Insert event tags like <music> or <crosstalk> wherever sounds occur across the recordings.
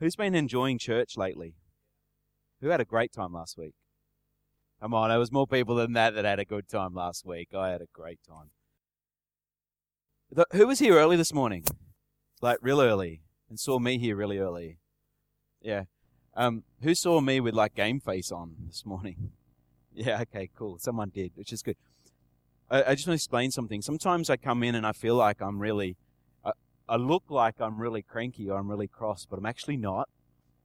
Who's been enjoying church lately? Who had a great time last week? Come on, there was more people than that that had a good time last week. I had a great time. The, who was here early this morning? Like real early, and saw me here really early. Yeah. Um, who saw me with like game face on this morning? <laughs> Yeah. Okay. Cool. Someone did, which is good. I, I just want to explain something. Sometimes I come in and I feel like I'm really, I, look like I'm really cranky or I'm really cross, but I'm actually not.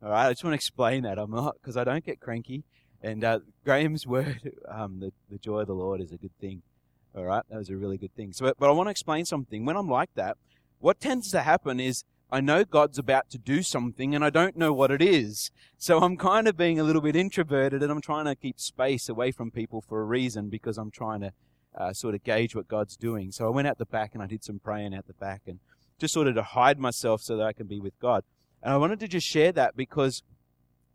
All right. I just want to explain that I'm not because I don't get cranky. And uh, Graham's <laughs> word, um, the, the joy of the Lord is a good thing. All right, that was a really good thing. So, but I want to explain something. When I'm like that, what tends to happen is I know God's about to do something and I don't know what it is. So I'm kind of being a little bit introverted and I'm trying to keep space away from people for a reason because I'm trying to uh, sort of gauge what God's doing. So I went out the back and I did some praying out the back and just sort of to hide myself so that I can be with God. And I wanted to just share that because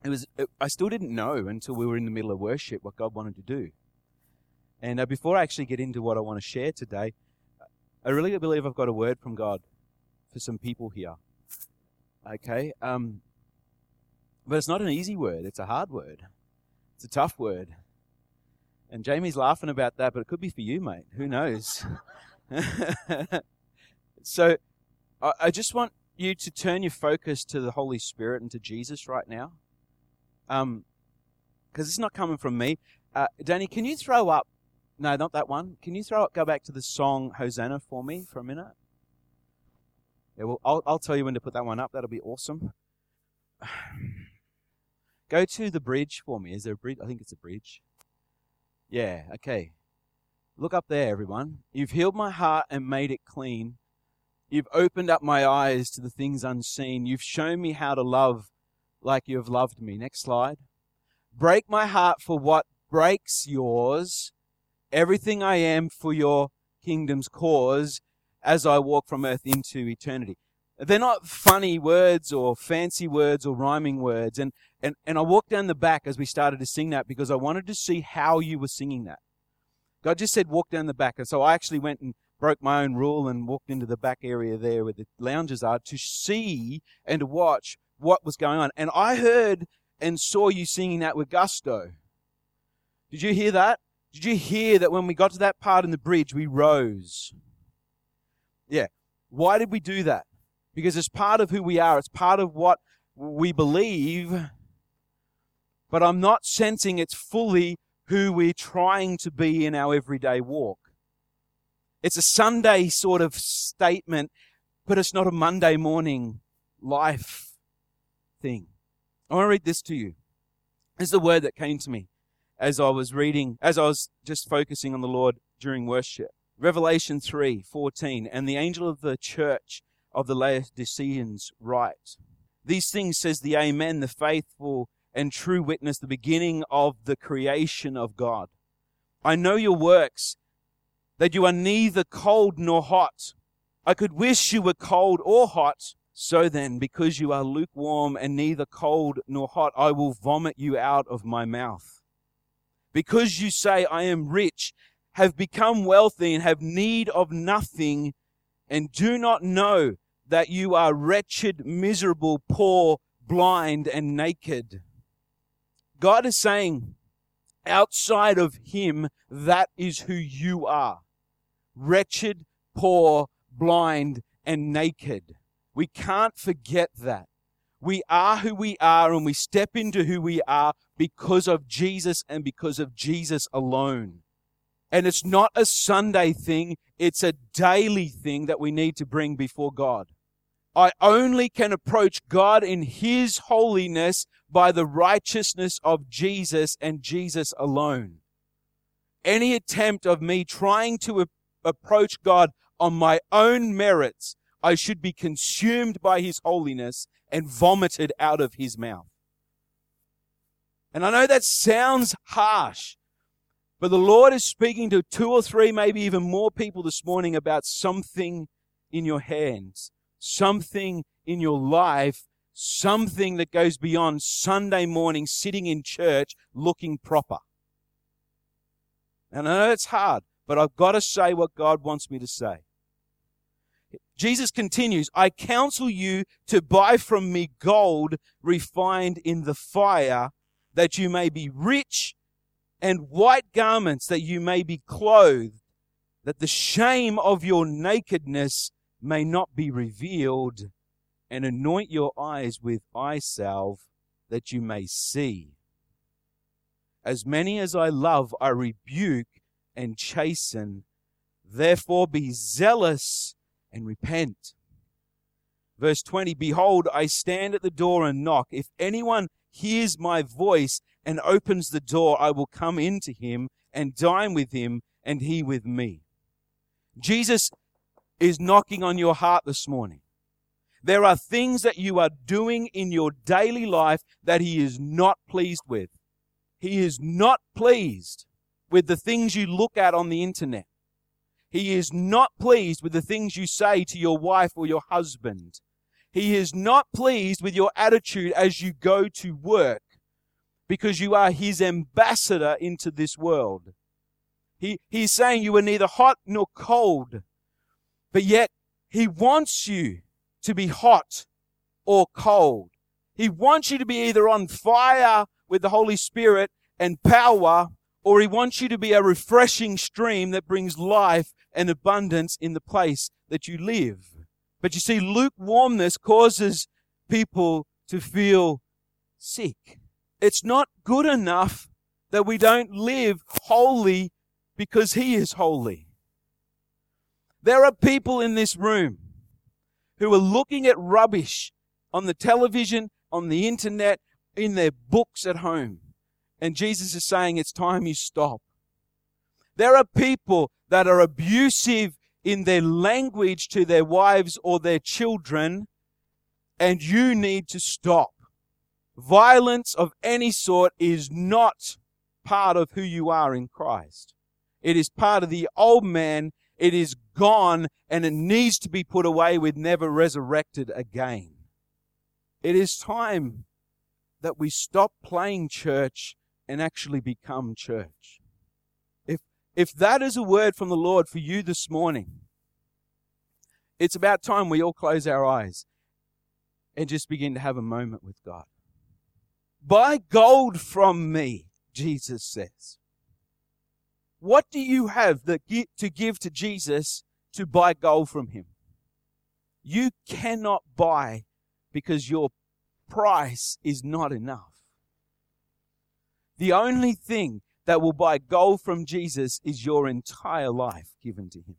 it was it, I still didn't know until we were in the middle of worship what God wanted to do. And uh, before I actually get into what I want to share today, I really believe I've got a word from God for some people here. Okay? Um, but it's not an easy word, it's a hard word. It's a tough word. And Jamie's laughing about that, but it could be for you, mate. Who knows? <laughs> so I, just want you to turn your focus to the Holy Spirit and to Jesus right now. Um, because it's not coming from me. Uh, Danny, can you throw up no, not that one. Can you throw it, go back to the song Hosanna for me for a minute? Yeah, well, I'll, I'll tell you when to put that one up. That'll be awesome. <sighs> Go to the bridge for me. Is there a bridge? I think it's a bridge. Yeah, okay. Look up there, everyone. You've healed my heart and made it clean. You've opened up my eyes to the things unseen. You've shown me how to love like you have loved me. Next slide. Break my heart for what breaks yours everything I am for your kingdom's cause as I walk from earth into eternity. They're not funny words or fancy words or rhyming words. And, and, and I walked down the back as we started to sing that because I wanted to see how you were singing that. God just said, walk down the back. And so I actually went and broke my own rule and walked into the back area there where the lounges are to see and to watch what was going on. And I heard and saw you singing that with gusto. Did you hear that? Did you hear that when we got to that part in the bridge, we rose? Yeah. Why did we do that? Because it's part of who we are, it's part of what we believe, but I'm not sensing it's fully who we're trying to be in our everyday walk. It's a Sunday sort of statement, but it's not a Monday morning life thing. I want to read this to you. This is the word that came to me as I was reading, as I was just focusing on the Lord during worship. Revelation 3 14. And the angel of the church of the Laodiceans write, These things says the Amen, the faithful and true witness, the beginning of the creation of God. I know your works, that you are neither cold nor hot. I could wish you were cold or hot. So then, because you are lukewarm and neither cold nor hot, I will vomit you out of my mouth because you say, I am rich, have become wealthy, and have need of nothing, and do not know that you are wretched, miserable, poor, blind, and naked. God is saying, outside of Him, that is who you are. Wretched, poor, blind, and naked. We can't forget that. We are who we are and we step into who we are because of Jesus and because of Jesus alone. And it's not a Sunday thing, it's a daily thing that we need to bring before God. I only can approach God in His holiness by the righteousness of Jesus and Jesus alone. Any attempt of me trying to approach God on my own merits, I should be consumed by His holiness and vomited out of His mouth. And I know that sounds harsh, but the Lord is speaking to two or three, maybe even more people this morning about something in your hands, something in your life, something that goes beyond Sunday morning sitting in church looking proper. And I know it's hard, but I've got to say what God wants me to say. Jesus continues, I counsel you to buy from me gold refined in the fire, that you may be rich, and white garments, that you may be clothed, that the shame of your nakedness may not be revealed, and anoint your eyes with eye salve, that you may see. As many as I love, I rebuke and chasten. Therefore be zealous and repent. Verse 20 Behold, I stand at the door and knock. If anyone hears my voice and opens the door, I will come into him and dine with him and he with me. Jesus is knocking on your heart this morning. There are things that you are doing in your daily life that he is not pleased with. He is not pleased with the things you look at on the internet. He is not pleased with the things you say to your wife or your husband. He is not pleased with your attitude as you go to work because you are his ambassador into this world. He, he's saying you are neither hot nor cold, but yet he wants you to be hot or cold. He wants you to be either on fire with the Holy Spirit and power, or he wants you to be a refreshing stream that brings life and abundance in the place that you live. But you see, lukewarmness causes people to feel sick. It's not good enough that we don't live holy because He is holy. There are people in this room who are looking at rubbish on the television, on the internet, in their books at home. And Jesus is saying it's time you stop. There are people that are abusive in their language to their wives or their children, and you need to stop. Violence of any sort is not part of who you are in Christ. It is part of the old man. It is gone and it needs to be put away with never resurrected again. It is time that we stop playing church and actually become church. If if that is a word from the Lord for you this morning, it's about time we all close our eyes and just begin to have a moment with God. Buy gold from me, Jesus says. What do you have that to give to Jesus to buy gold from him? You cannot buy because your price is not enough. The only thing that will buy gold from Jesus is your entire life given to him.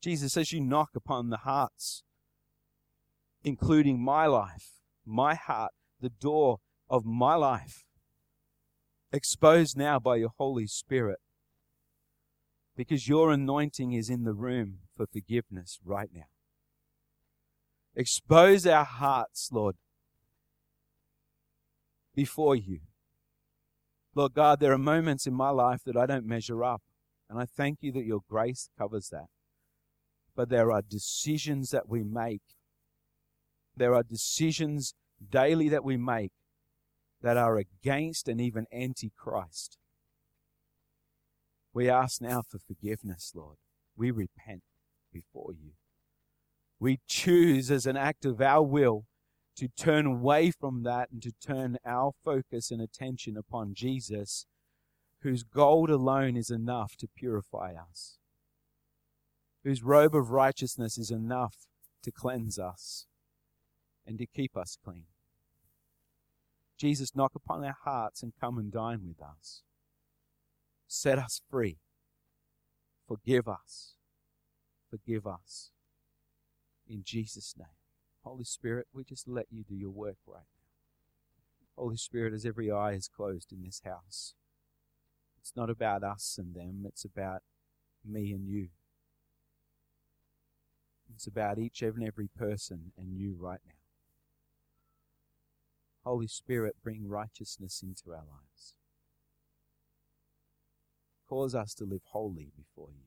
Jesus, as you knock upon the hearts, including my life, my heart, the door of my life, exposed now by your Holy Spirit, because your anointing is in the room for forgiveness right now. Expose our hearts, Lord, before you. Lord God, there are moments in my life that I don't measure up. And I thank you that your grace covers that. But there are decisions that we make. There are decisions daily that we make that are against and even anti Christ. We ask now for forgiveness, Lord. We repent before you. We choose as an act of our will to turn away from that and to turn our focus and attention upon Jesus, whose gold alone is enough to purify us, whose robe of righteousness is enough to cleanse us and to keep us clean. Jesus, knock upon our hearts and come and dine with us. Set us free. Forgive us. Forgive us. In Jesus' name. Holy Spirit, we just let you do your work right now. Holy Spirit, as every eye is closed in this house, it's not about us and them, it's about me and you. It's about each and every person and you right now. Holy Spirit, bring righteousness into our lives. Cause us to live holy before you.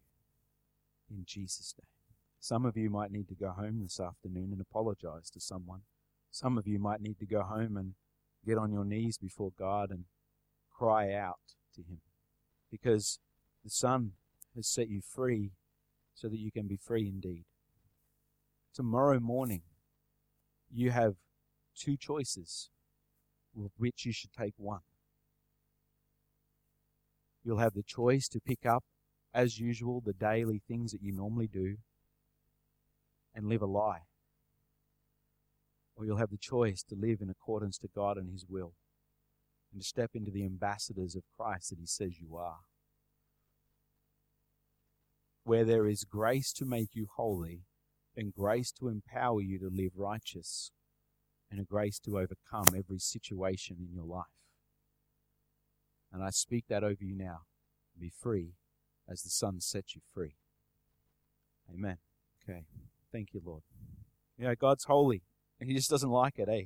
In Jesus' name. Some of you might need to go home this afternoon and apologize to someone. Some of you might need to go home and get on your knees before God and cry out to Him because the Son has set you free so that you can be free indeed. Tomorrow morning, you have two choices, of which you should take one. You'll have the choice to pick up, as usual, the daily things that you normally do and live a lie. Or you'll have the choice to live in accordance to God and His will and to step into the ambassadors of Christ that He says you are. Where there is grace to make you holy and grace to empower you to live righteous and a grace to overcome every situation in your life. And I speak that over you now. Be free as the Son sets you free. Amen. Okay. Thank you, Lord. You know, God's holy. And he just doesn't like it, eh?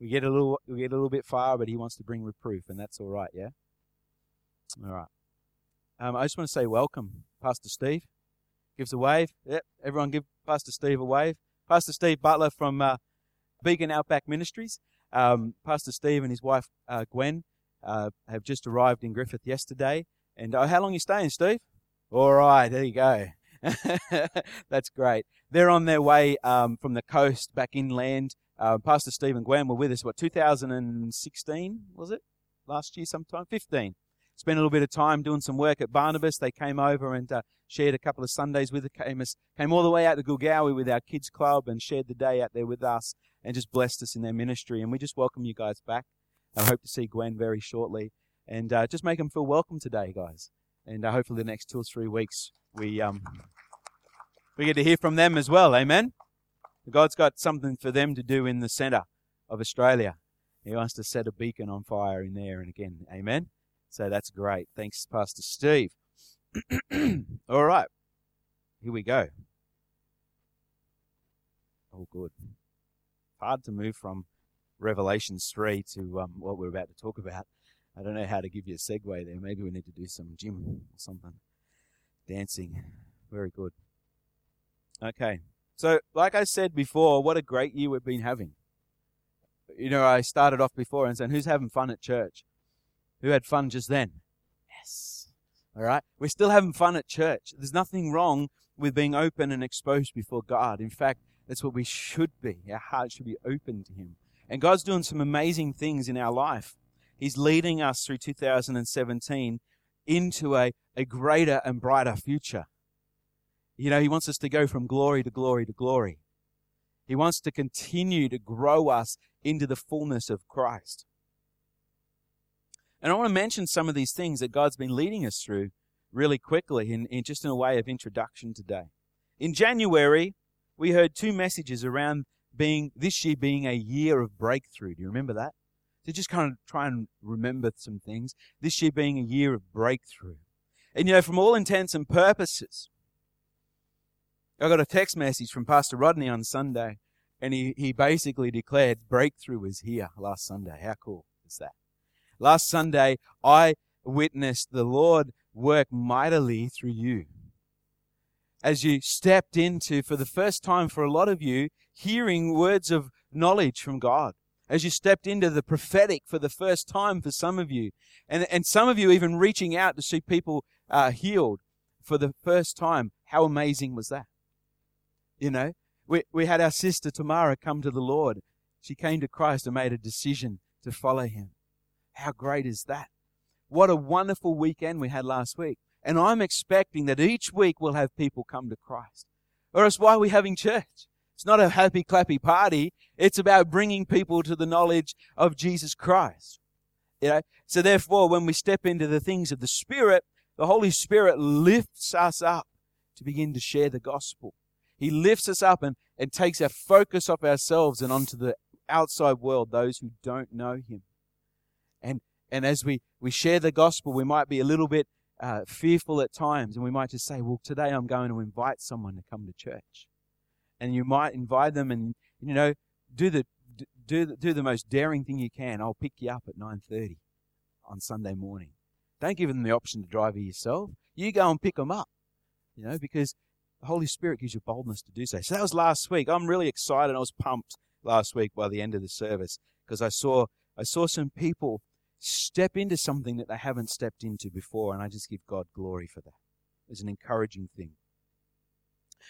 We get a little we get a little bit far, but he wants to bring reproof, and that's all right, yeah? All right. Um, I just want to say welcome, Pastor Steve. Gives a wave. Yep, everyone give Pastor Steve a wave. Pastor Steve Butler from uh, Beacon Outback Ministries. Um, Pastor Steve and his wife uh, Gwen uh, have just arrived in Griffith yesterday. And uh, how long are you staying, Steve? All right, there you go. <laughs> That's great. They're on their way um, from the coast back inland. Uh, Pastor Stephen Gwen were with us, what, 2016, was it? Last year sometime? 15. Spent a little bit of time doing some work at Barnabas. They came over and uh, shared a couple of Sundays with us, came, came all the way out to Gulgowie with our kids club and shared the day out there with us and just blessed us in their ministry. And we just welcome you guys back. I hope to see Gwen very shortly. And uh, just make them feel welcome today, guys. And uh, hopefully the next two or three weeks we um, we get to hear from them as well. Amen. God's got something for them to do in the centre of Australia. He wants to set a beacon on fire in there and again. Amen. So that's great. Thanks, Pastor Steve. <clears throat> All right. Here we go. Oh, good. Hard to move from Revelations 3 to um, what we're about to talk about. I don't know how to give you a segue there. Maybe we need to do some gym or something. Dancing. Very good. Okay. So, like I said before, what a great year we've been having. You know, I started off before and saying, who's having fun at church? Who had fun just then? Yes. All right. We're still having fun at church. There's nothing wrong with being open and exposed before God. In fact, that's what we should be. Our hearts should be open to Him. And God's doing some amazing things in our life. He's leading us through 2017 into a, a greater and brighter future. You know, He wants us to go from glory to glory to glory. He wants to continue to grow us into the fullness of Christ. And I want to mention some of these things that God's been leading us through really quickly in, in just in a way of introduction today. In January, we heard two messages around being this year being a year of breakthrough. Do you remember that? To just kind of try and remember some things. This year being a year of breakthrough. And you know, from all intents and purposes, I got a text message from Pastor Rodney on Sunday, and he, he basically declared breakthrough is here last Sunday. How cool is that? Last Sunday, I witnessed the Lord work mightily through you as you stepped into, for the first time for a lot of you, hearing words of knowledge from God. As you stepped into the prophetic for the first time for some of you. And, and some of you even reaching out to see people uh, healed for the first time. How amazing was that? You know, we, we had our sister Tamara come to the Lord. She came to Christ and made a decision to follow him. How great is that? What a wonderful weekend we had last week. And I'm expecting that each week we'll have people come to Christ. Or else why are we having church? It's not a happy clappy party. It's about bringing people to the knowledge of Jesus Christ. You know? So therefore, when we step into the things of the Spirit, the Holy Spirit lifts us up to begin to share the gospel. He lifts us up and, and takes our focus off ourselves and onto the outside world, those who don't know Him. And, and as we, we share the gospel, we might be a little bit uh, fearful at times, and we might just say, Well, today I'm going to invite someone to come to church. And you might invite them and, you know, do the, do the, do the most daring thing you can. I'll pick you up at 9.30 on Sunday morning. Don't give them the option to drive yourself. You go and pick them up, you know, because the Holy Spirit gives you boldness to do so. So that was last week. I'm really excited. I was pumped last week by the end of the service because I saw I saw some people step into something that they haven't stepped into before, and I just give God glory for that. It's an encouraging thing.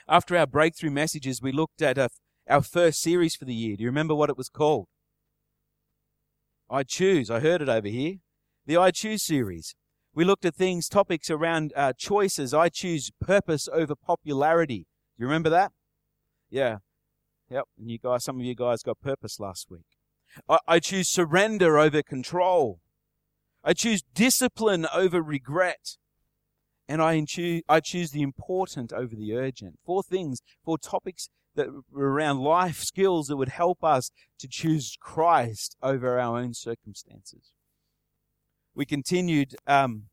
After our breakthrough messages, we looked at a, our first series for the year. Do you remember what it was called? I Choose. I heard it over here. The I Choose series. We looked at things, topics around uh, choices. I choose purpose over popularity. Do you remember that? Yeah. Yep. And you guys, some of you guys got purpose last week. I, I choose surrender over control. I choose discipline over regret. And I choose, I choose the important over the urgent. Four things, four topics that were around life skills that would help us to choose Christ over our own circumstances. We continued um,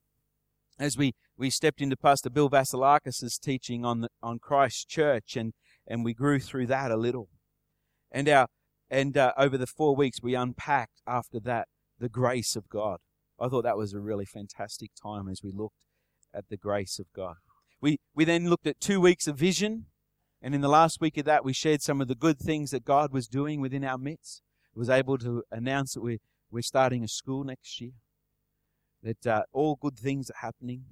as we, we stepped into Pastor Bill Vasilakis' teaching on the, on Christ Church, and and we grew through that a little. And our and uh, over the four weeks we unpacked after that the grace of God. I thought that was a really fantastic time as we looked at the grace of God. We we then looked at two weeks of vision and in the last week of that, we shared some of the good things that God was doing within our midst. I was able to announce that we're, we're starting a school next year, that uh, all good things are happening.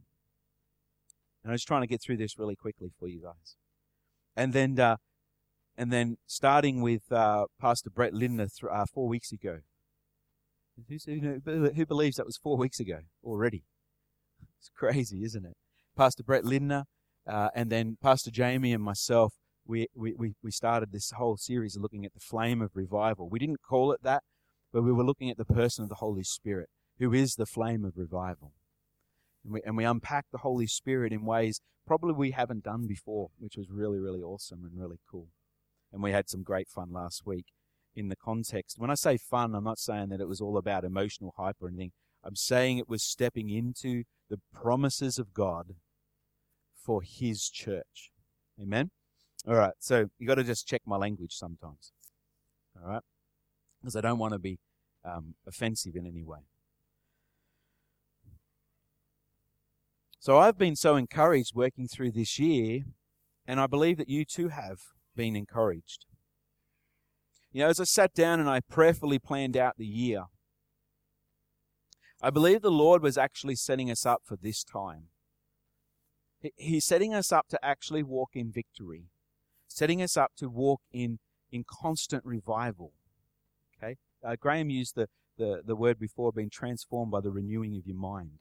And I'm just trying to get through this really quickly for you guys. And then, uh, and then starting with uh, Pastor Brett Lindner th- uh, four weeks ago. Who, who believes that was four weeks ago already? It's crazy, isn't it? Pastor Brett Lindner, uh, and then Pastor Jamie and myself, we, we, we started this whole series of looking at the flame of revival. We didn't call it that, but we were looking at the person of the Holy Spirit, who is the flame of revival. And we, and we unpacked the Holy Spirit in ways probably we haven't done before, which was really, really awesome and really cool. And we had some great fun last week in the context. When I say fun, I'm not saying that it was all about emotional hype or anything. I'm saying it was stepping into the promises of God for his church. Amen? All right, so you got to just check my language sometimes. All right? Because I don't want to be um, offensive in any way. So I've been so encouraged working through this year, and I believe that you too have been encouraged. You know, as I sat down and I prayerfully planned out the year, I believe the Lord was actually setting us up for this time. He's setting us up to actually walk in victory, setting us up to walk in, in constant revival. Okay? Uh, Graham used the, the, the word before, being transformed by the renewing of your mind.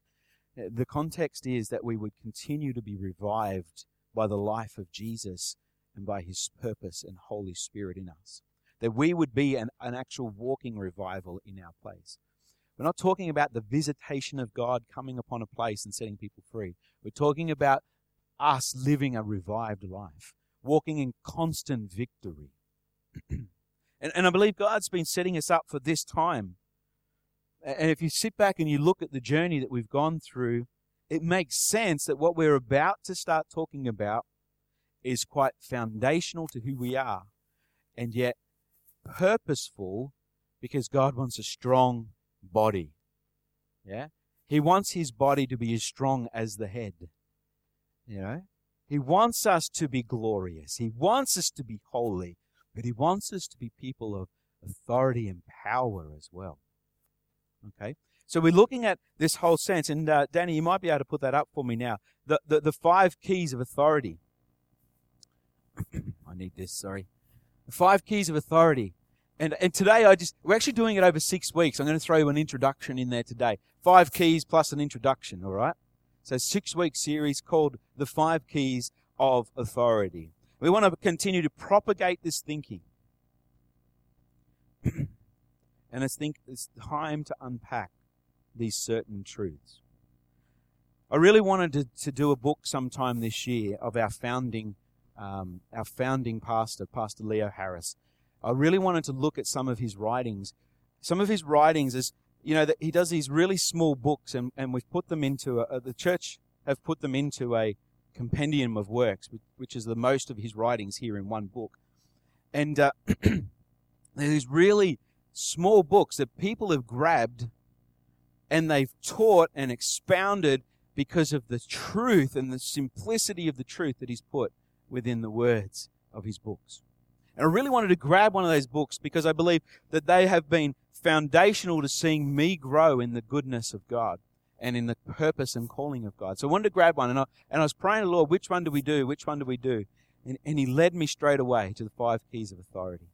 Uh, the context is that we would continue to be revived by the life of Jesus and by his purpose and Holy Spirit in us. That we would be an, an actual walking revival in our place. We're not talking about the visitation of God coming upon a place and setting people free. We're talking about us living a revived life, walking in constant victory. <clears throat> and, and I believe God's been setting us up for this time. And if you sit back and you look at the journey that we've gone through, it makes sense that what we're about to start talking about is quite foundational to who we are, and yet purposeful because God wants a strong body. Yeah? He wants his body to be as strong as the head. You know? He wants us to be glorious. He wants us to be holy, but he wants us to be people of authority and power as well. Okay? So we're looking at this whole sense, and uh, Danny, you might be able to put that up for me now. The, the, the five keys of authority. <coughs> I need this, sorry. The five keys of authority. And, and today I just, we're actually doing it over six weeks. I'm going to throw an introduction in there today. Five keys plus an introduction, all right? So six week series called The Five Keys of Authority. We want to continue to propagate this thinking. <clears throat> and I think it's time to unpack these certain truths. I really wanted to, to do a book sometime this year of our founding, um, our founding pastor, Pastor Leo Harris. I really wanted to look at some of his writings. Some of his writings is, you know, that he does these really small books, and, and we've put them into a, the church have put them into a compendium of works, which is the most of his writings here in one book. And uh, <clears throat> these really small books that people have grabbed and they've taught and expounded because of the truth and the simplicity of the truth that he's put within the words of his books. And I really wanted to grab one of those books because I believe that they have been foundational to seeing me grow in the goodness of God and in the purpose and calling of God. So I wanted to grab one, and I, and I was praying to the Lord, which one do we do? Which one do we do? And, and he led me straight away to the five keys of authority.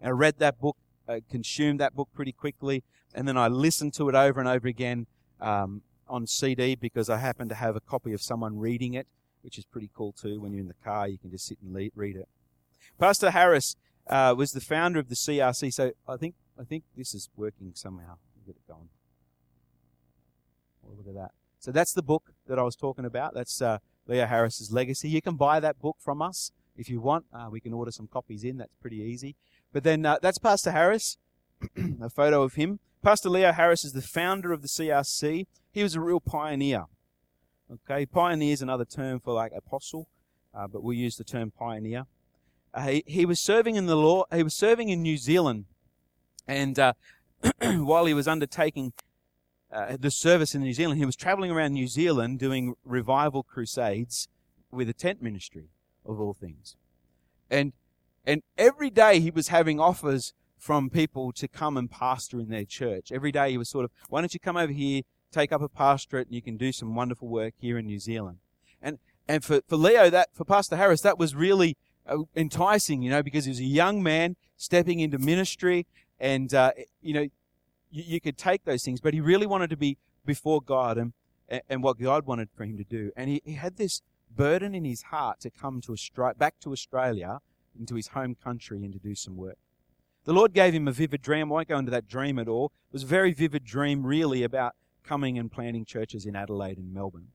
And I read that book, uh, consumed that book pretty quickly, and then I listened to it over and over again um, on CD because I happened to have a copy of someone reading it, which is pretty cool too. When you're in the car, you can just sit and read it. Pastor Harris uh, was the founder of the CRC, so I think I think this is working somehow. Get it going. Oh, look at that. So that's the book that I was talking about. That's uh, Leo Harris's legacy. You can buy that book from us if you want. Uh, we can order some copies in. That's pretty easy. But then uh, that's Pastor Harris, <clears throat> a photo of him. Pastor Leo Harris is the founder of the CRC. He was a real pioneer. Okay, pioneer is another term for like apostle, uh, but we use the term pioneer. Uh, he, he was serving in the law. He was serving in New Zealand, and uh, <clears throat> while he was undertaking uh, the service in New Zealand, he was traveling around New Zealand doing revival crusades with a tent ministry of all things, and and every day he was having offers from people to come and pastor in their church. Every day he was sort of, why don't you come over here, take up a pastorate, and you can do some wonderful work here in New Zealand. And and for, for Leo, that for Pastor Harris, that was really enticing, you know, because he was a young man stepping into ministry, and uh, you know, you, you, could take those things, but he really wanted to be before God and and what God wanted for him to do, and he, he had this burden in his heart to come to Australia, back to Australia, into his home country, and to do some work. The Lord gave him a vivid dream. I won't go into that dream at all. It was a very vivid dream, really, about coming and planting churches in Adelaide and Melbourne.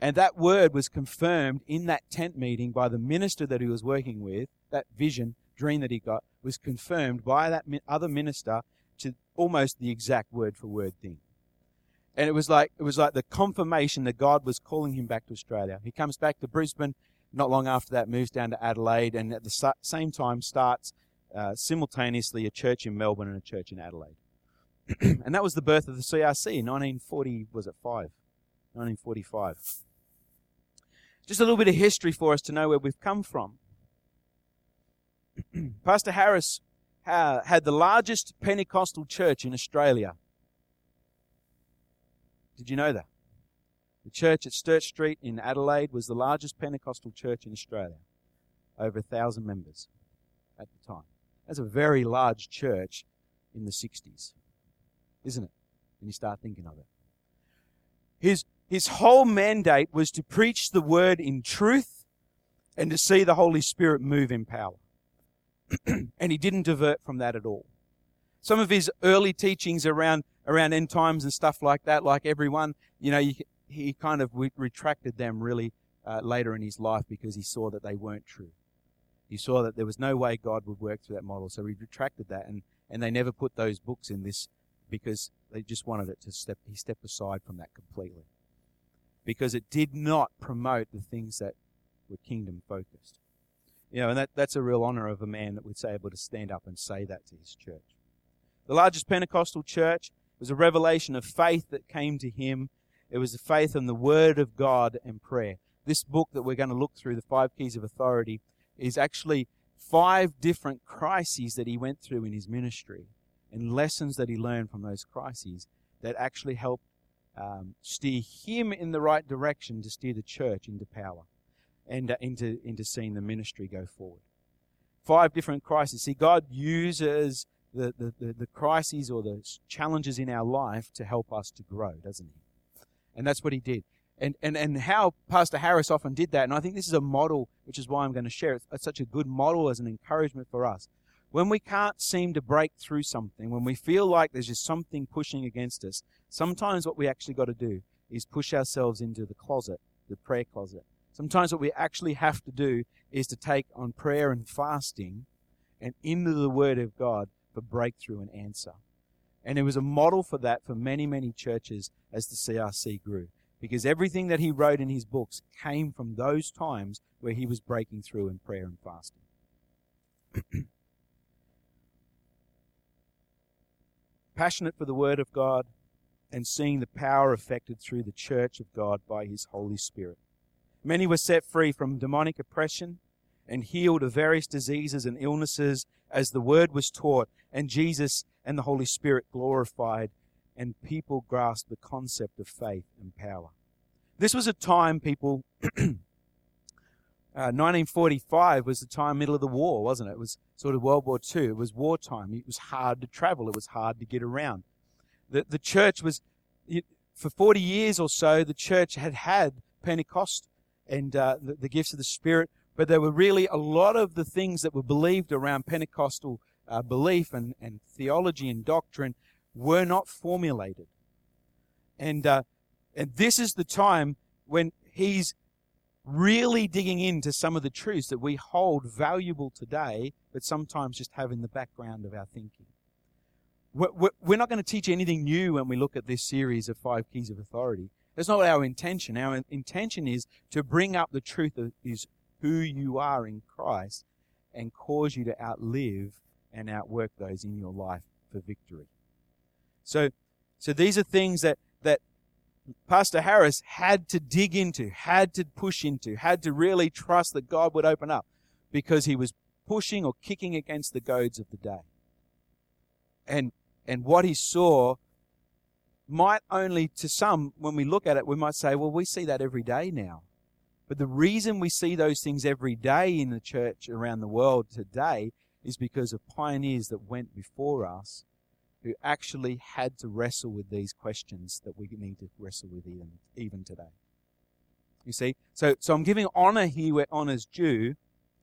And that word was confirmed in that tent meeting by the minister that he was working with. That vision, dream that he got, was confirmed by that other minister to almost the exact word for word thing. And it was like it was like the confirmation that God was calling him back to Australia. He comes back to Brisbane. Not long after that, moves down to Adelaide, and at the same time starts uh, simultaneously a church in Melbourne and a church in Adelaide. <clears throat> and that was the birth of the CRC in 1940, was it 5? 1945. Just a little bit of history for us to know where we've come from. <clears throat> Pastor Harris uh, had the largest Pentecostal church in Australia. Did you know that? The church at Sturt Street in Adelaide was the largest Pentecostal church in Australia, over a thousand members at the time. That's a very large church in the 60s, isn't it? When you start thinking of it. His, his whole mandate was to preach the word in truth and to see the Holy Spirit move in power. <clears throat> and he didn't divert from that at all. Some of his early teachings around, around end times and stuff like that, like everyone, you know, he kind of retracted them really uh, later in his life because he saw that they weren't true. He saw that there was no way God would work through that model, so he retracted that, and, and they never put those books in this because they just wanted it to step. He stepped aside from that completely because it did not promote the things that were kingdom focused. You know, and that, that's a real honor of a man that would say able to stand up and say that to his church. The largest Pentecostal church was a revelation of faith that came to him. It was the faith in the Word of God and prayer. This book that we're going to look through, the Five Keys of Authority, is actually five different crises that he went through in his ministry and lessons that he learned from those crises that actually helped um, steer him in the right direction to steer the church into power and uh, into, into seeing the ministry go forward. Five different crises. See, God uses the, the, the, the crises or the challenges in our life to help us to grow, doesn't he? And that's what he did and, and, and how Pastor Harris often did that. And I think this is a model, which is why I'm going to share it. It's such a good model as an encouragement for us. When we can't seem to break through something, when we feel like there's just something pushing against us, sometimes what we actually got to do is push ourselves into the closet, the prayer closet. Sometimes what we actually have to do is to take on prayer and fasting and into the Word of God for breakthrough and answer. And it was a model for that for many, many churches as the CRC grew because everything that he wrote in his books came from those times where he was breaking through in prayer and fasting. <clears throat> Passionate for the Word of God and seeing the power effected through the church of God by His Holy Spirit. Many were set free from demonic oppression and healed of various diseases and illnesses as the Word was taught and Jesus and the Holy Spirit glorified and people grasped the concept of faith and power. This was a time, people, <clears throat> Uh, 1945 was the time, middle of the war, wasn't it? It was sort of World War II. It was wartime. It was hard to travel. It was hard to get around. The, the church was, for 40 years or so, the church had had Pentecost and uh, the, the, gifts of the Spirit, but there were really a lot of the things that were believed around Pentecostal uh, belief and, and theology and doctrine were not formulated. And, uh, and this is the time when he's really digging into some of the truths that we hold valuable today, but sometimes just have in the background of our thinking. We're not going to teach anything new when we look at this series of five keys of authority. That's not our intention. Our intention is to bring up the truth of is who you are in Christ and cause you to outlive and outwork those in your life for victory. So, so these are things that, that Pastor Harris had to dig into, had to push into, had to really trust that God would open up because he was pushing or kicking against the goads of the day. And, and what he saw might only, to some, when we look at it, we might say, well, we see that every day now. But the reason we see those things every day in the church around the world today is because of pioneers that went before us who actually had to wrestle with these questions that we need to wrestle with even, even today. You see? So, so I'm giving honor here where honor's due.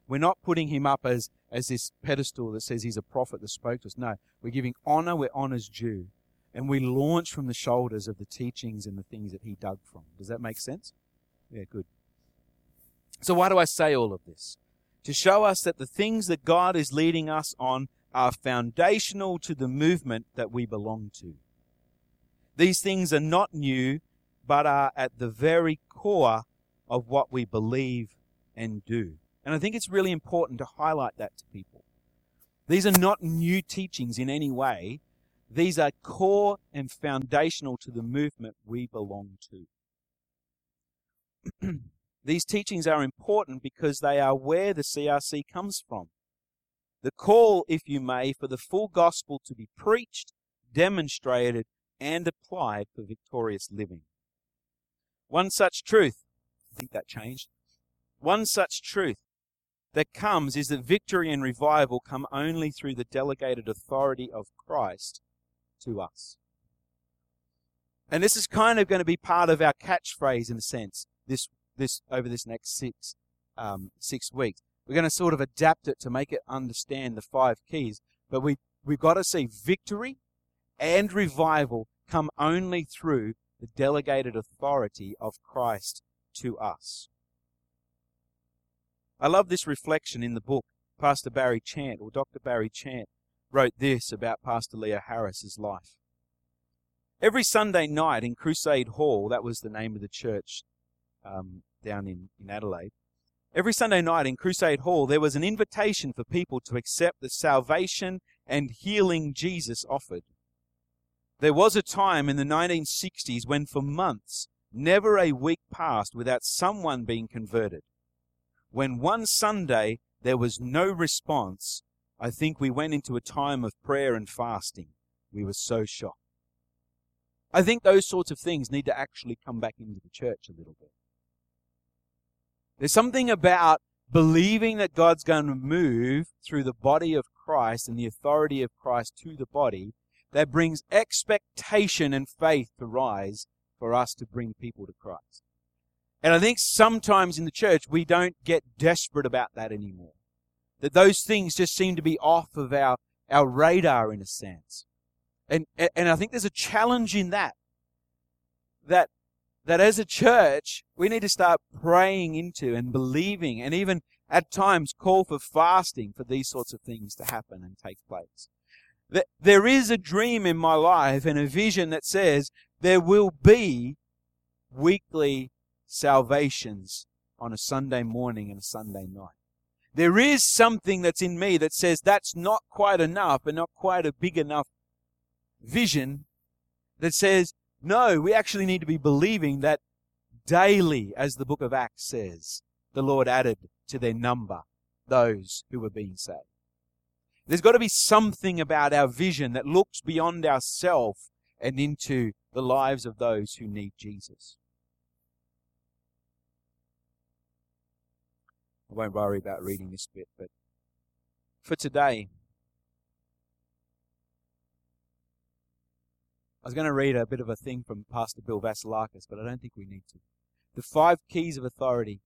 We're not putting him up as, as this pedestal that says he's a prophet that spoke to us. No, we're giving honor where honor's due. And we launch from the shoulders of the teachings and the things that he dug from. Does that make sense? Yeah, good. So why do I say all of this? To show us that the things that God is leading us on are foundational to the movement that we belong to. These things are not new, but are at the very core of what we believe and do. And I think it's really important to highlight that to people. These are not new teachings in any way. These are core and foundational to the movement we belong to. <clears throat> These teachings are important because they are where the CRC comes from the call, if you may, for the full gospel to be preached, demonstrated, and applied for victorious living. One such truth, I think that changed. One such truth that comes is that victory and revival come only through the delegated authority of Christ to us. And this is kind of going to be part of our catchphrase in a sense, this, this, over this next six, um, six weeks. We're going to sort of adapt it to make it understand the five keys. But we, we've got to see victory and revival come only through the delegated authority of Christ to us. I love this reflection in the book. Pastor Barry Chant, or Dr. Barry Chant, wrote this about Pastor Leo Harris's life. Every Sunday night in Crusade Hall, that was the name of the church um, down in, in Adelaide, Every Sunday night in Crusade Hall, there was an invitation for people to accept the salvation and healing Jesus offered. There was a time in the 1960s when, for months, never a week passed without someone being converted. When one Sunday there was no response, I think we went into a time of prayer and fasting. We were so shocked. I think those sorts of things need to actually come back into the church a little bit. There's something about believing that God's going to move through the body of Christ and the authority of Christ to the body that brings expectation and faith to rise for us to bring people to Christ. And I think sometimes in the church we don't get desperate about that anymore. That those things just seem to be off of our, our radar in a sense. And, and I think there's a challenge in that. That that as a church, we need to start praying into and believing and even at times call for fasting for these sorts of things to happen and take place. There is a dream in my life and a vision that says there will be weekly salvations on a Sunday morning and a Sunday night. There is something that's in me that says that's not quite enough and not quite a big enough vision that says no, we actually need to be believing that daily, as the book of Acts says, the Lord added to their number those who were being saved. There's got to be something about our vision that looks beyond ourselves and into the lives of those who need Jesus. I won't worry about reading this bit, but for today, I was going to read a bit of a thing from Pastor Bill Vasilakis, but I don't think we need to. The five keys of authority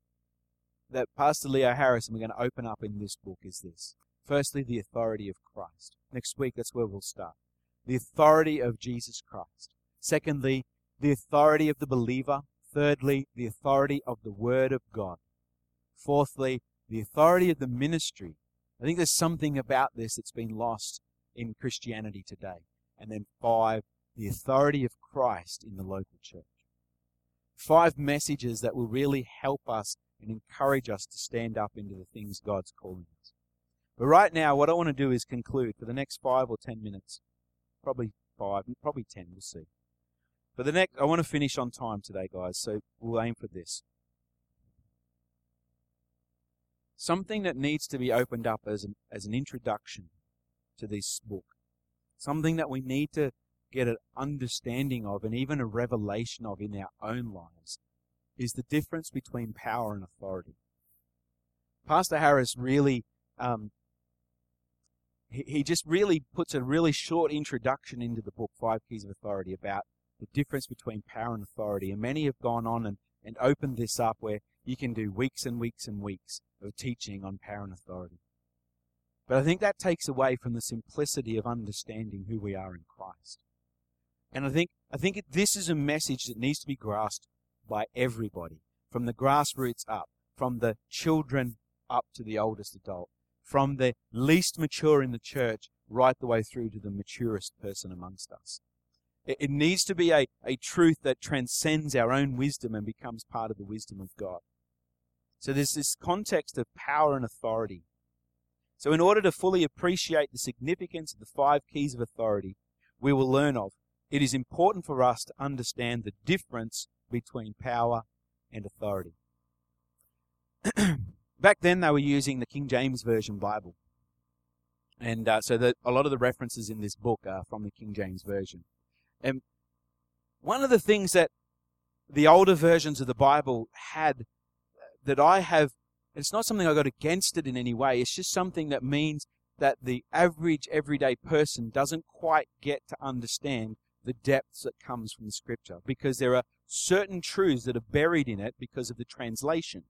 that Pastor Leo Harris and we're going to open up in this book is this. Firstly, the authority of Christ. Next week, that's where we'll start. The authority of Jesus Christ. Secondly, the authority of the believer. Thirdly, the authority of the Word of God. Fourthly, the authority of the ministry. I think there's something about this that's been lost in Christianity today. And then five, the authority of Christ in the local church. Five messages that will really help us and encourage us to stand up into the things God's calling us. But right now, what I want to do is conclude for the next five or ten minutes. Probably five, probably ten, we'll see. For the next, I want to finish on time today, guys, so we'll aim for this. Something that needs to be opened up as an, as an introduction to this book. Something that we need to get an understanding of and even a revelation of in our own lives is the difference between power and authority. Pastor Harris really, um, he, he just really puts a really short introduction into the book, Five Keys of Authority, about the difference between power and authority. And many have gone on and, and opened this up where you can do weeks and weeks and weeks of teaching on power and authority. But I think that takes away from the simplicity of understanding who we are in Christ. And I think, I think this is a message that needs to be grasped by everybody, from the grassroots up, from the children up to the oldest adult, from the least mature in the church right the way through to the maturest person amongst us. It, it needs to be a, a truth that transcends our own wisdom and becomes part of the wisdom of God. So there's this context of power and authority. So in order to fully appreciate the significance of the five keys of authority, we will learn of, it is important for us to understand the difference between power and authority. <clears throat> Back then, they were using the King James Version Bible. And uh, so the, a lot of the references in this book are from the King James Version. And one of the things that the older versions of the Bible had that I have, it's not something I got against it in any way, it's just something that means that the average everyday person doesn't quite get to understand the depths that comes from the scripture because there are certain truths that are buried in it because of the translation.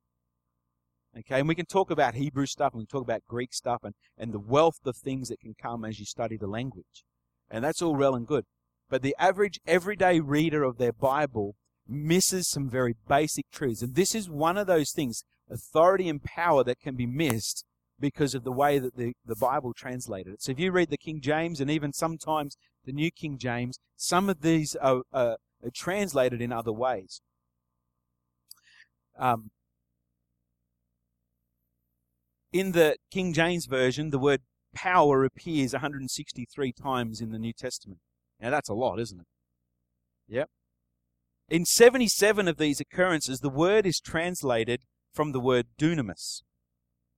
Okay, and we can talk about Hebrew stuff and we can talk about Greek stuff and, and the wealth of things that can come as you study the language. And that's all well and good. But the average everyday reader of their Bible misses some very basic truths. And this is one of those things, authority and power that can be missed because of the way that the, the Bible translated it. So if you read the King James and even sometimes the New King James, some of these are, are translated in other ways. Um, in the King James Version, the word power appears 163 times in the New Testament. Now that's a lot, isn't it? Yep. In 77 of these occurrences, the word is translated from the word dunamis.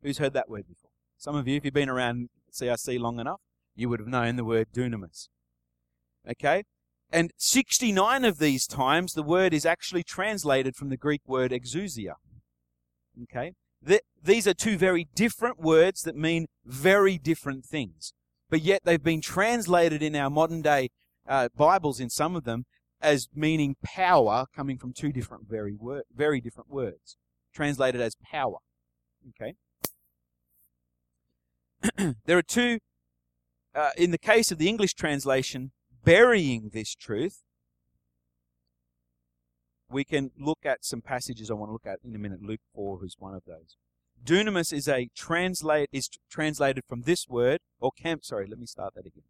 Who's heard that word before? Some of you, if you've been around CRC long enough, you would have known the word dunamis. Okay? And 69 of these times, the word is actually translated from the Greek word exousia. Okay? these are two very different words that mean very different things. But yet they've been translated in our modern day uh, Bibles, in some of them, as meaning power, coming from two different, very, wor- very different words. Translated as power. Okay? <clears throat> there are two, uh, in the case of the English translation, burying this truth, we can look at some passages I want to look at in a minute. Luke 4 is one of those. Dunamis is a translate is translated from this word or camp. Sorry, let me start that again.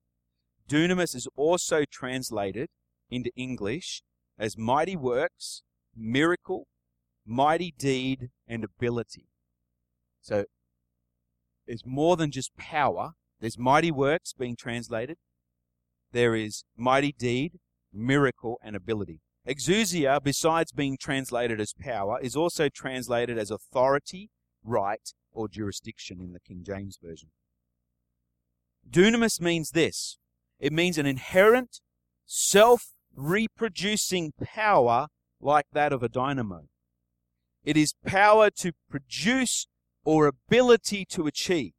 Dunamis is also translated into English as mighty works, miracle, mighty deed, and ability. So there's more than just power. There's mighty works being translated there is mighty deed, miracle, and ability. Exousia, besides being translated as power, is also translated as authority, right, or jurisdiction in the King James Version. Dunamis means this it means an inherent, self reproducing power like that of a dynamo. It is power to produce or ability to achieve.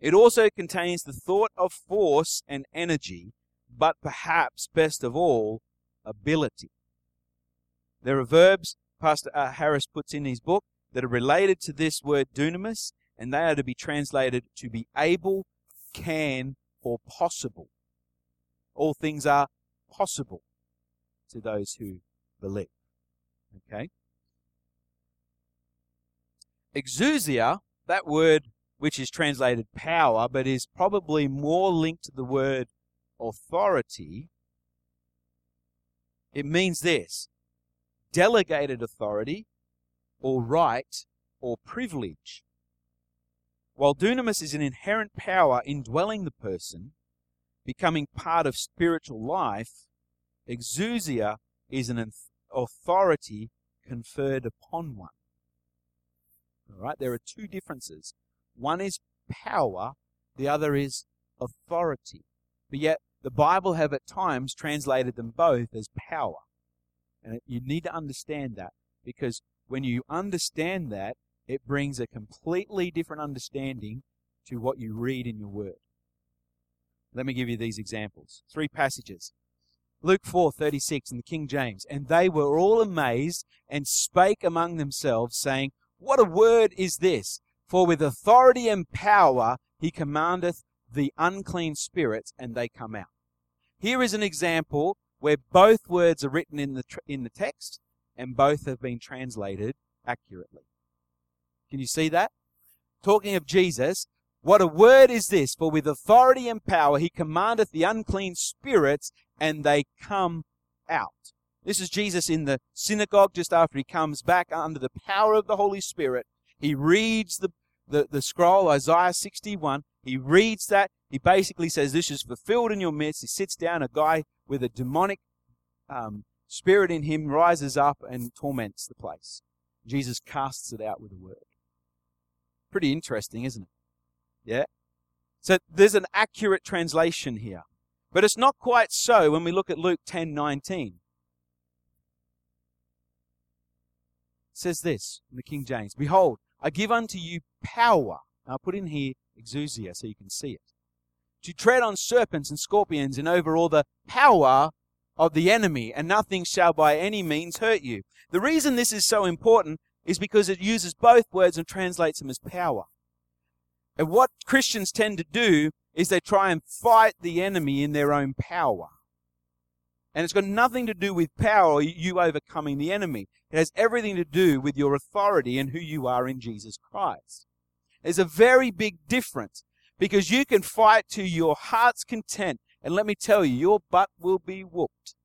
It also contains the thought of force and energy, but perhaps best of all, ability. There are verbs Pastor uh, Harris puts in his book that are related to this word dunamis, and they are to be translated to be able, can, or possible. All things are possible to those who believe. Okay? Exousia, that word which is translated power, but is probably more linked to the word authority, it means this delegated authority or right or privilege. While dunamis is an inherent power indwelling the person, becoming part of spiritual life, exousia is an authority conferred upon one. All right, there are two differences. One is power, the other is authority. But yet, the Bible have at times translated them both as power. And you need to understand that because when you understand that, it brings a completely different understanding to what you read in your word. Let me give you these examples. Three passages. Luke 4:36 in the King James, and they were all amazed and spake among themselves saying, what a word is this? For with authority and power he commandeth the unclean spirits, and they come out. Here is an example where both words are written in the, tr- in the text, and both have been translated accurately. Can you see that? Talking of Jesus, what a word is this? For with authority and power he commandeth the unclean spirits, and they come out. This is Jesus in the synagogue just after he comes back under the power of the Holy Spirit. He reads the, the, the scroll, Isaiah 61. He reads that. He basically says, This is fulfilled in your midst. He sits down. A guy with a demonic um, spirit in him rises up and torments the place. Jesus casts it out with a word. Pretty interesting, isn't it? Yeah? So there's an accurate translation here. But it's not quite so when we look at Luke 10 19. says this in the King James Behold, I give unto you power. Now I put in here exousia so you can see it. To tread on serpents and scorpions and over all the power of the enemy, and nothing shall by any means hurt you. The reason this is so important is because it uses both words and translates them as power. And what Christians tend to do is they try and fight the enemy in their own power. And it's got nothing to do with power you overcoming the enemy. It has everything to do with your authority and who you are in Jesus Christ. There's a very big difference because you can fight to your heart's content. And let me tell you, your butt will be whooped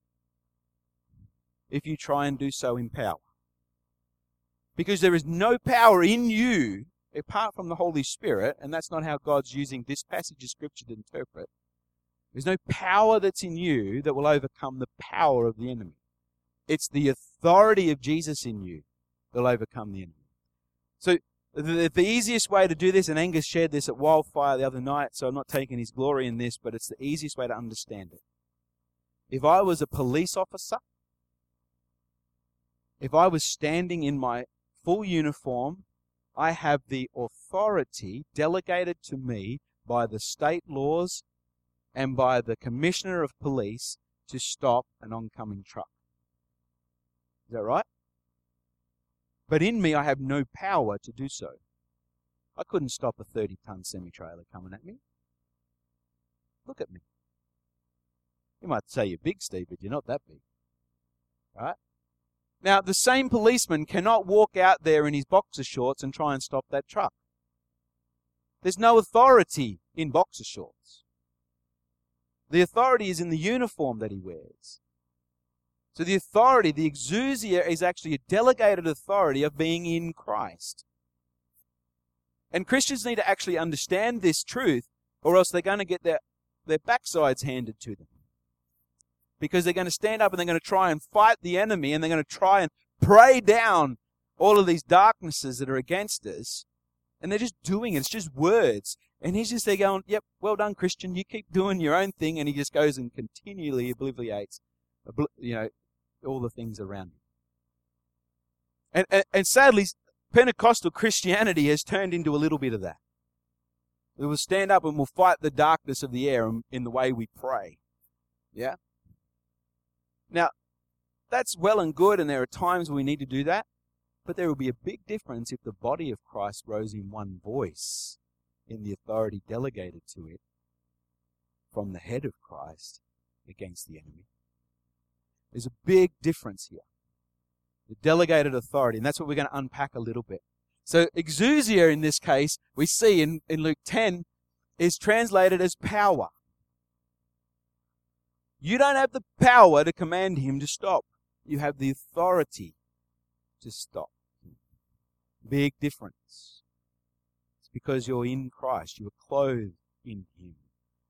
if you try and do so in power. Because there is no power in you apart from the Holy Spirit, and that's not how God's using this passage of Scripture to interpret. There's no power that's in you that will overcome the power of the enemy. It's the authority of Jesus in you that'll overcome the enemy. So the, the easiest way to do this, and Angus shared this at Wildfire the other night, so I'm not taking his glory in this, but it's the easiest way to understand it. If I was a police officer, if I was standing in my full uniform, I have the authority delegated to me by the state laws and by the Commissioner of Police to stop an oncoming truck. Is that right? But in me, I have no power to do so. I couldn't stop a 30 ton semi trailer coming at me. Look at me. You might say you're big, Steve, but you're not that big. Right? Now, the same policeman cannot walk out there in his boxer shorts and try and stop that truck. There's no authority in boxer shorts. The authority is in the uniform that he wears. So the authority, the exousia, is actually a delegated authority of being in Christ. And Christians need to actually understand this truth, or else they're going to get their, their backsides handed to them. Because they're going to stand up and they're going to try and fight the enemy, and they're going to try and pray down all of these darknesses that are against us. And they're just doing it. It's just words. And he's just there going, yep, well done, Christian. You keep doing your own thing. And he just goes and continually obliviates, you know, all the things around him. And, and, and sadly, Pentecostal Christianity has turned into a little bit of that. We will stand up and we'll fight the darkness of the air in the way we pray. Yeah? Now, that's well and good, and there are times we need to do that, but there will be a big difference if the body of Christ rose in one voice in the authority delegated to it from the head of Christ against the enemy. There's a big difference here. The delegated authority, and that's what we're going to unpack a little bit. So, exousia in this case, we see in, in Luke 10, is translated as power. You don't have the power to command him to stop. You have the authority to stop. Big difference. It's because you're in Christ. You are clothed in him.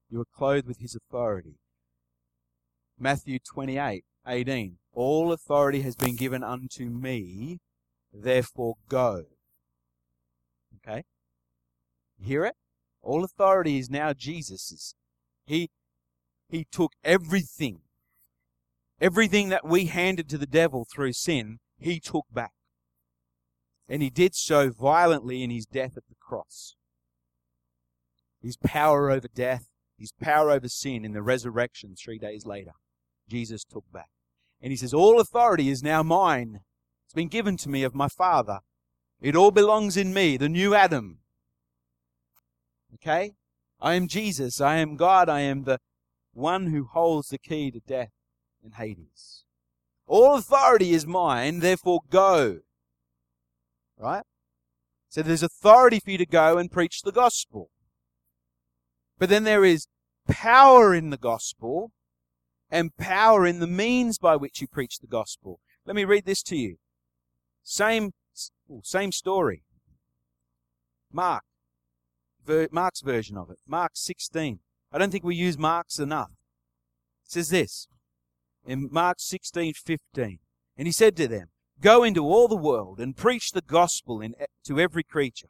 You are clothed with his authority. Matthew 28, 18. All authority has been given unto me, therefore go. Okay? Hear it? All authority is now Jesus's. He, he took everything, everything that we handed to the devil through sin, he took back. And he did so violently in his death at the cross. His power over death, his power over sin in the resurrection three days later, Jesus took back. And he says, All authority is now mine. It's been given to me of my Father. It all belongs in me, the new Adam. Okay? I am Jesus. I am God. I am the one who holds the key to death and Hades. All authority is mine, therefore go. Right? So there's authority for you to go and preach the gospel. But then there is power in the gospel and power in the means by which you preach the gospel. Let me read this to you. Same same story. Mark. Mark's version of it. Mark 16. I don't think we use Mark's enough. It says this in Mark 16, 15. And he said to them, Go into all the world and preach the gospel in, to every creature.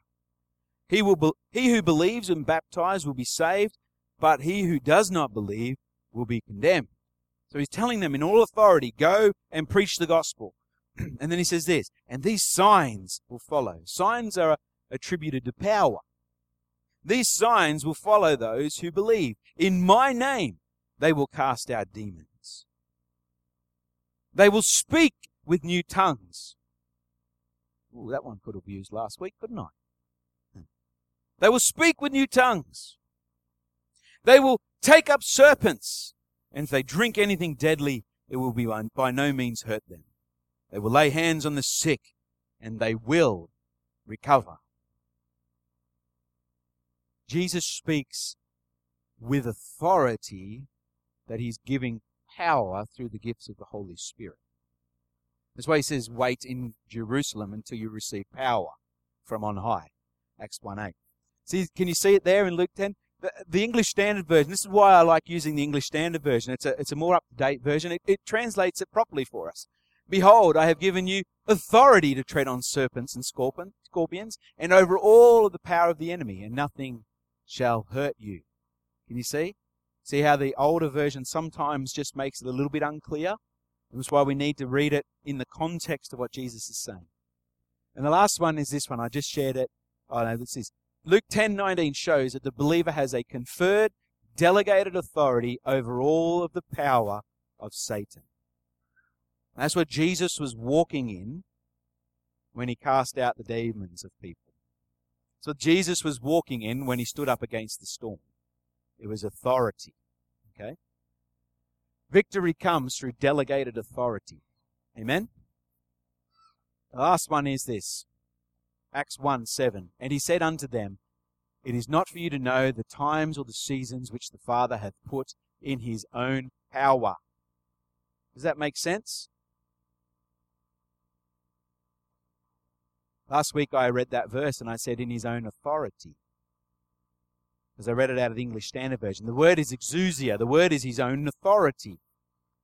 He, will be, he who believes and baptized will be saved, but he who does not believe will be condemned. So he's telling them in all authority, go and preach the gospel. <clears throat> and then he says this, and these signs will follow. Signs are attributed to power. These signs will follow those who believe. In my name, they will cast out demons. They will speak with new tongues. Ooh, that one could have used last week, couldn't I? Hmm. They will speak with new tongues. They will take up serpents, and if they drink anything deadly, it will be by no means hurt them. They will lay hands on the sick and they will recover. Jesus speaks with authority that he's giving power through the gifts of the Holy Spirit. That's why he says, wait in Jerusalem until you receive power from on high. Acts 1 8. See, can you see it there in Luke 10? The, the English Standard Version, this is why I like using the English Standard Version. It's a, it's a more up to date version. It, it translates it properly for us. Behold, I have given you authority to tread on serpents and scorpions, and over all of the power of the enemy, and nothing shall hurt you. Can you see? See how the older version sometimes just makes it a little bit unclear? That's why we need to read it in the context of what Jesus is saying. And the last one is this one. I just shared it. Oh no, this is Luke 10:19 shows that the believer has a conferred, delegated authority over all of the power of Satan. That's what Jesus was walking in when he cast out the demons of people. So Jesus was walking in when he stood up against the storm. It was authority. Okay? Victory comes through delegated authority. Amen? The last one is this. Acts 1 7. And he said unto them, It is not for you to know the times or the seasons which the Father hath put in his own power. Does that make sense? Last week I read that verse and I said, in his own authority. Because I read it out of the English Standard Version. The word is exousia. The word is his own authority.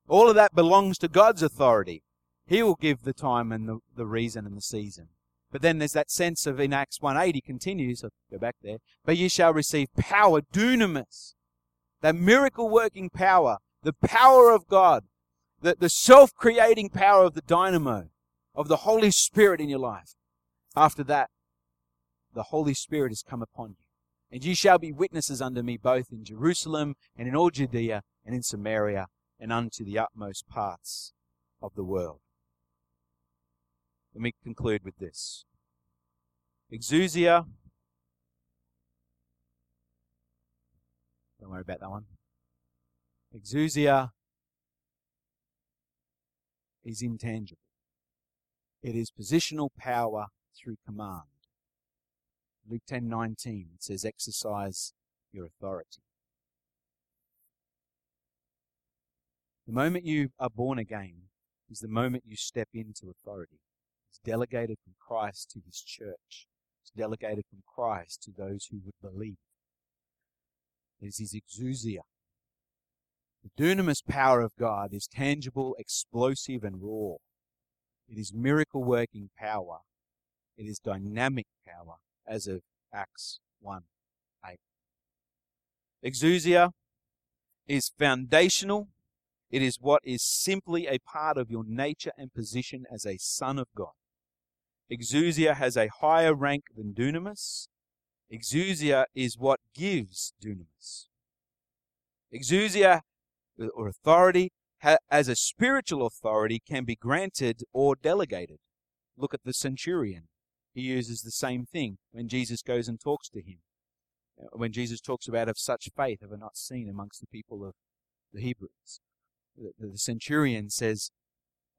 All of that belongs to God's authority. He will give the time and the, the reason and the season. But then there's that sense of in Acts 1.8, he continues, I'll go back there, but ye shall receive power, dunamis, that miracle working power, the power of God, the, the self creating power of the dynamo, of the Holy Spirit in your life After that, the Holy Spirit has come upon you. And ye shall be witnesses unto me both in Jerusalem and in all Judea and in Samaria and unto the utmost parts of the world. Let me conclude with this. Exousia. Don't worry about that one. Exousia is intangible. It is positional power through command. Luke 10:19 it says exercise your authority. The moment you are born again is the moment you step into authority. It's delegated from Christ to his church. It's delegated from Christ to those who would believe. It is his exousia. The dunamis power of God is tangible, explosive, and raw. It is miracle working power. It is dynamic power, as of Acts 1 8. Exousia is foundational. It is what is simply a part of your nature and position as a son of God. Exousia has a higher rank than dunamis. Exousia is what gives dunamis. Exousia uh, or authority as a spiritual authority can be granted or delegated. Look at the centurion. He uses the same thing when Jesus goes and talks to him. Uh, when Jesus talks about of such faith have I not seen amongst the people of the Hebrews. The, the centurion says,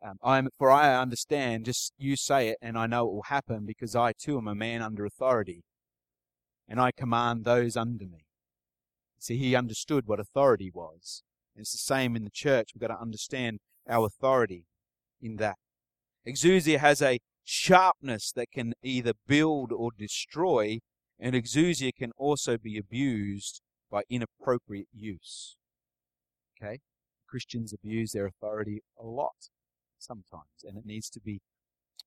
um, I am, for I understand, just you say it and I know it will happen because I too am a man under authority and I command those under me. See, he understood what authority was. And it's the same in the church. We've got to understand our authority in that. Exousia has a sharpness that can either build or destroy, and exousia can also be abused by inappropriate use. Okay? Christians abuse their authority a lot sometimes, and it needs to be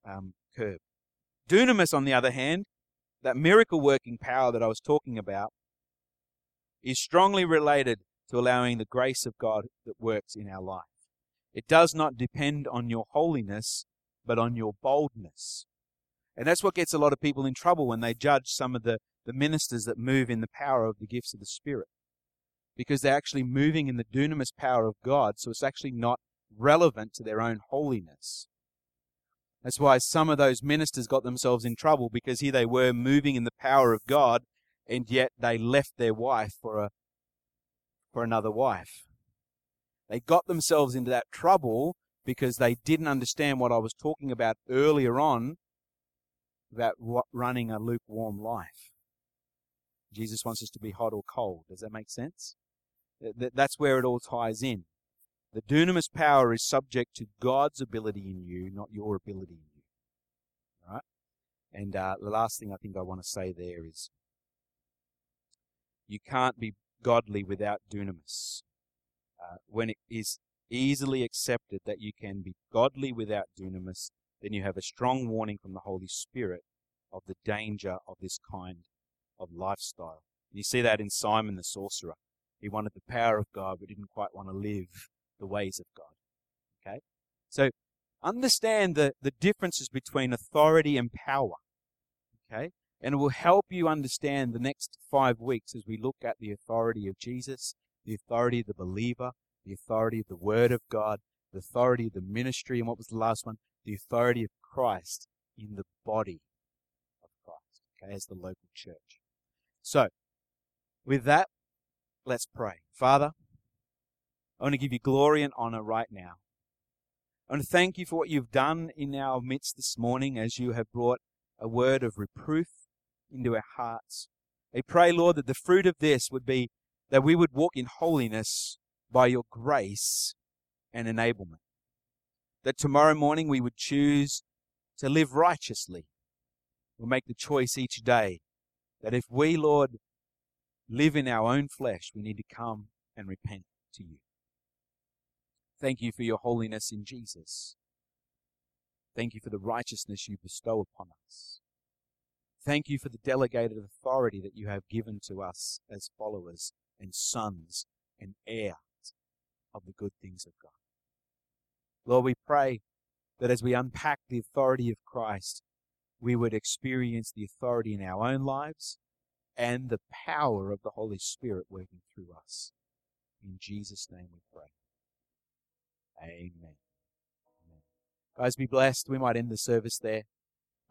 um, curbed. Dunamis, on the other hand, that miracle working power that I was talking about, is strongly related to allowing the grace of God that works in our life. It does not depend on your holiness, but on your boldness. And that's what gets a lot of people in trouble when they judge some of the, the ministers that move in the power of the gifts of the Spirit. Because they're actually moving in the dunamis power of God, so it's actually not relevant to their own holiness. That's why some of those ministers got themselves in trouble because here they were moving in the power of God, and yet they left their wife for a for another wife. They got themselves into that trouble because they didn't understand what I was talking about earlier on about running a lukewarm life. Jesus wants us to be hot or cold. Does that make sense? That's where it all ties in. The dunamis power is subject to God's ability in you, not your ability in you. All right? And uh, the last thing I think I want to say there is you can't be godly without dunamis. Uh, when it is easily accepted that you can be godly without dunamis, then you have a strong warning from the Holy Spirit of the danger of this kind of lifestyle. And you see that in Simon the sorcerer. He wanted the power of God, but didn't quite want to live the ways of God. Okay? So understand the, the differences between authority and power. Okay? And it will help you understand the next five weeks as we look at the authority of Jesus, the authority of the believer, the authority of the Word of God, the authority of the ministry, and what was the last one? The authority of Christ in the body of Christ, okay, as the local church. So, with that, let's pray. Father, I want to give you glory and honor right now. I want to thank you for what you've done in our midst this morning as you have brought a word of reproof into our hearts. I pray, Lord, that the fruit of this would be that we would walk in holiness by your grace and enablement. That tomorrow morning we would choose to live righteously. We'll make the choice each day that if we, Lord, live in our own flesh, we need to come and repent to you. Thank you for your holiness in Jesus. Thank you for the righteousness you bestow upon us. Thank you for the delegated authority that you have given to us as followers and sons and heirs of the good things of God. Lord, we pray that as we unpack the authority of Christ, we would experience the authority in our own lives and the power of the Holy Spirit working through us. In Jesus' name we pray. Amen. Amen. Guys, be blessed. We might end the service there.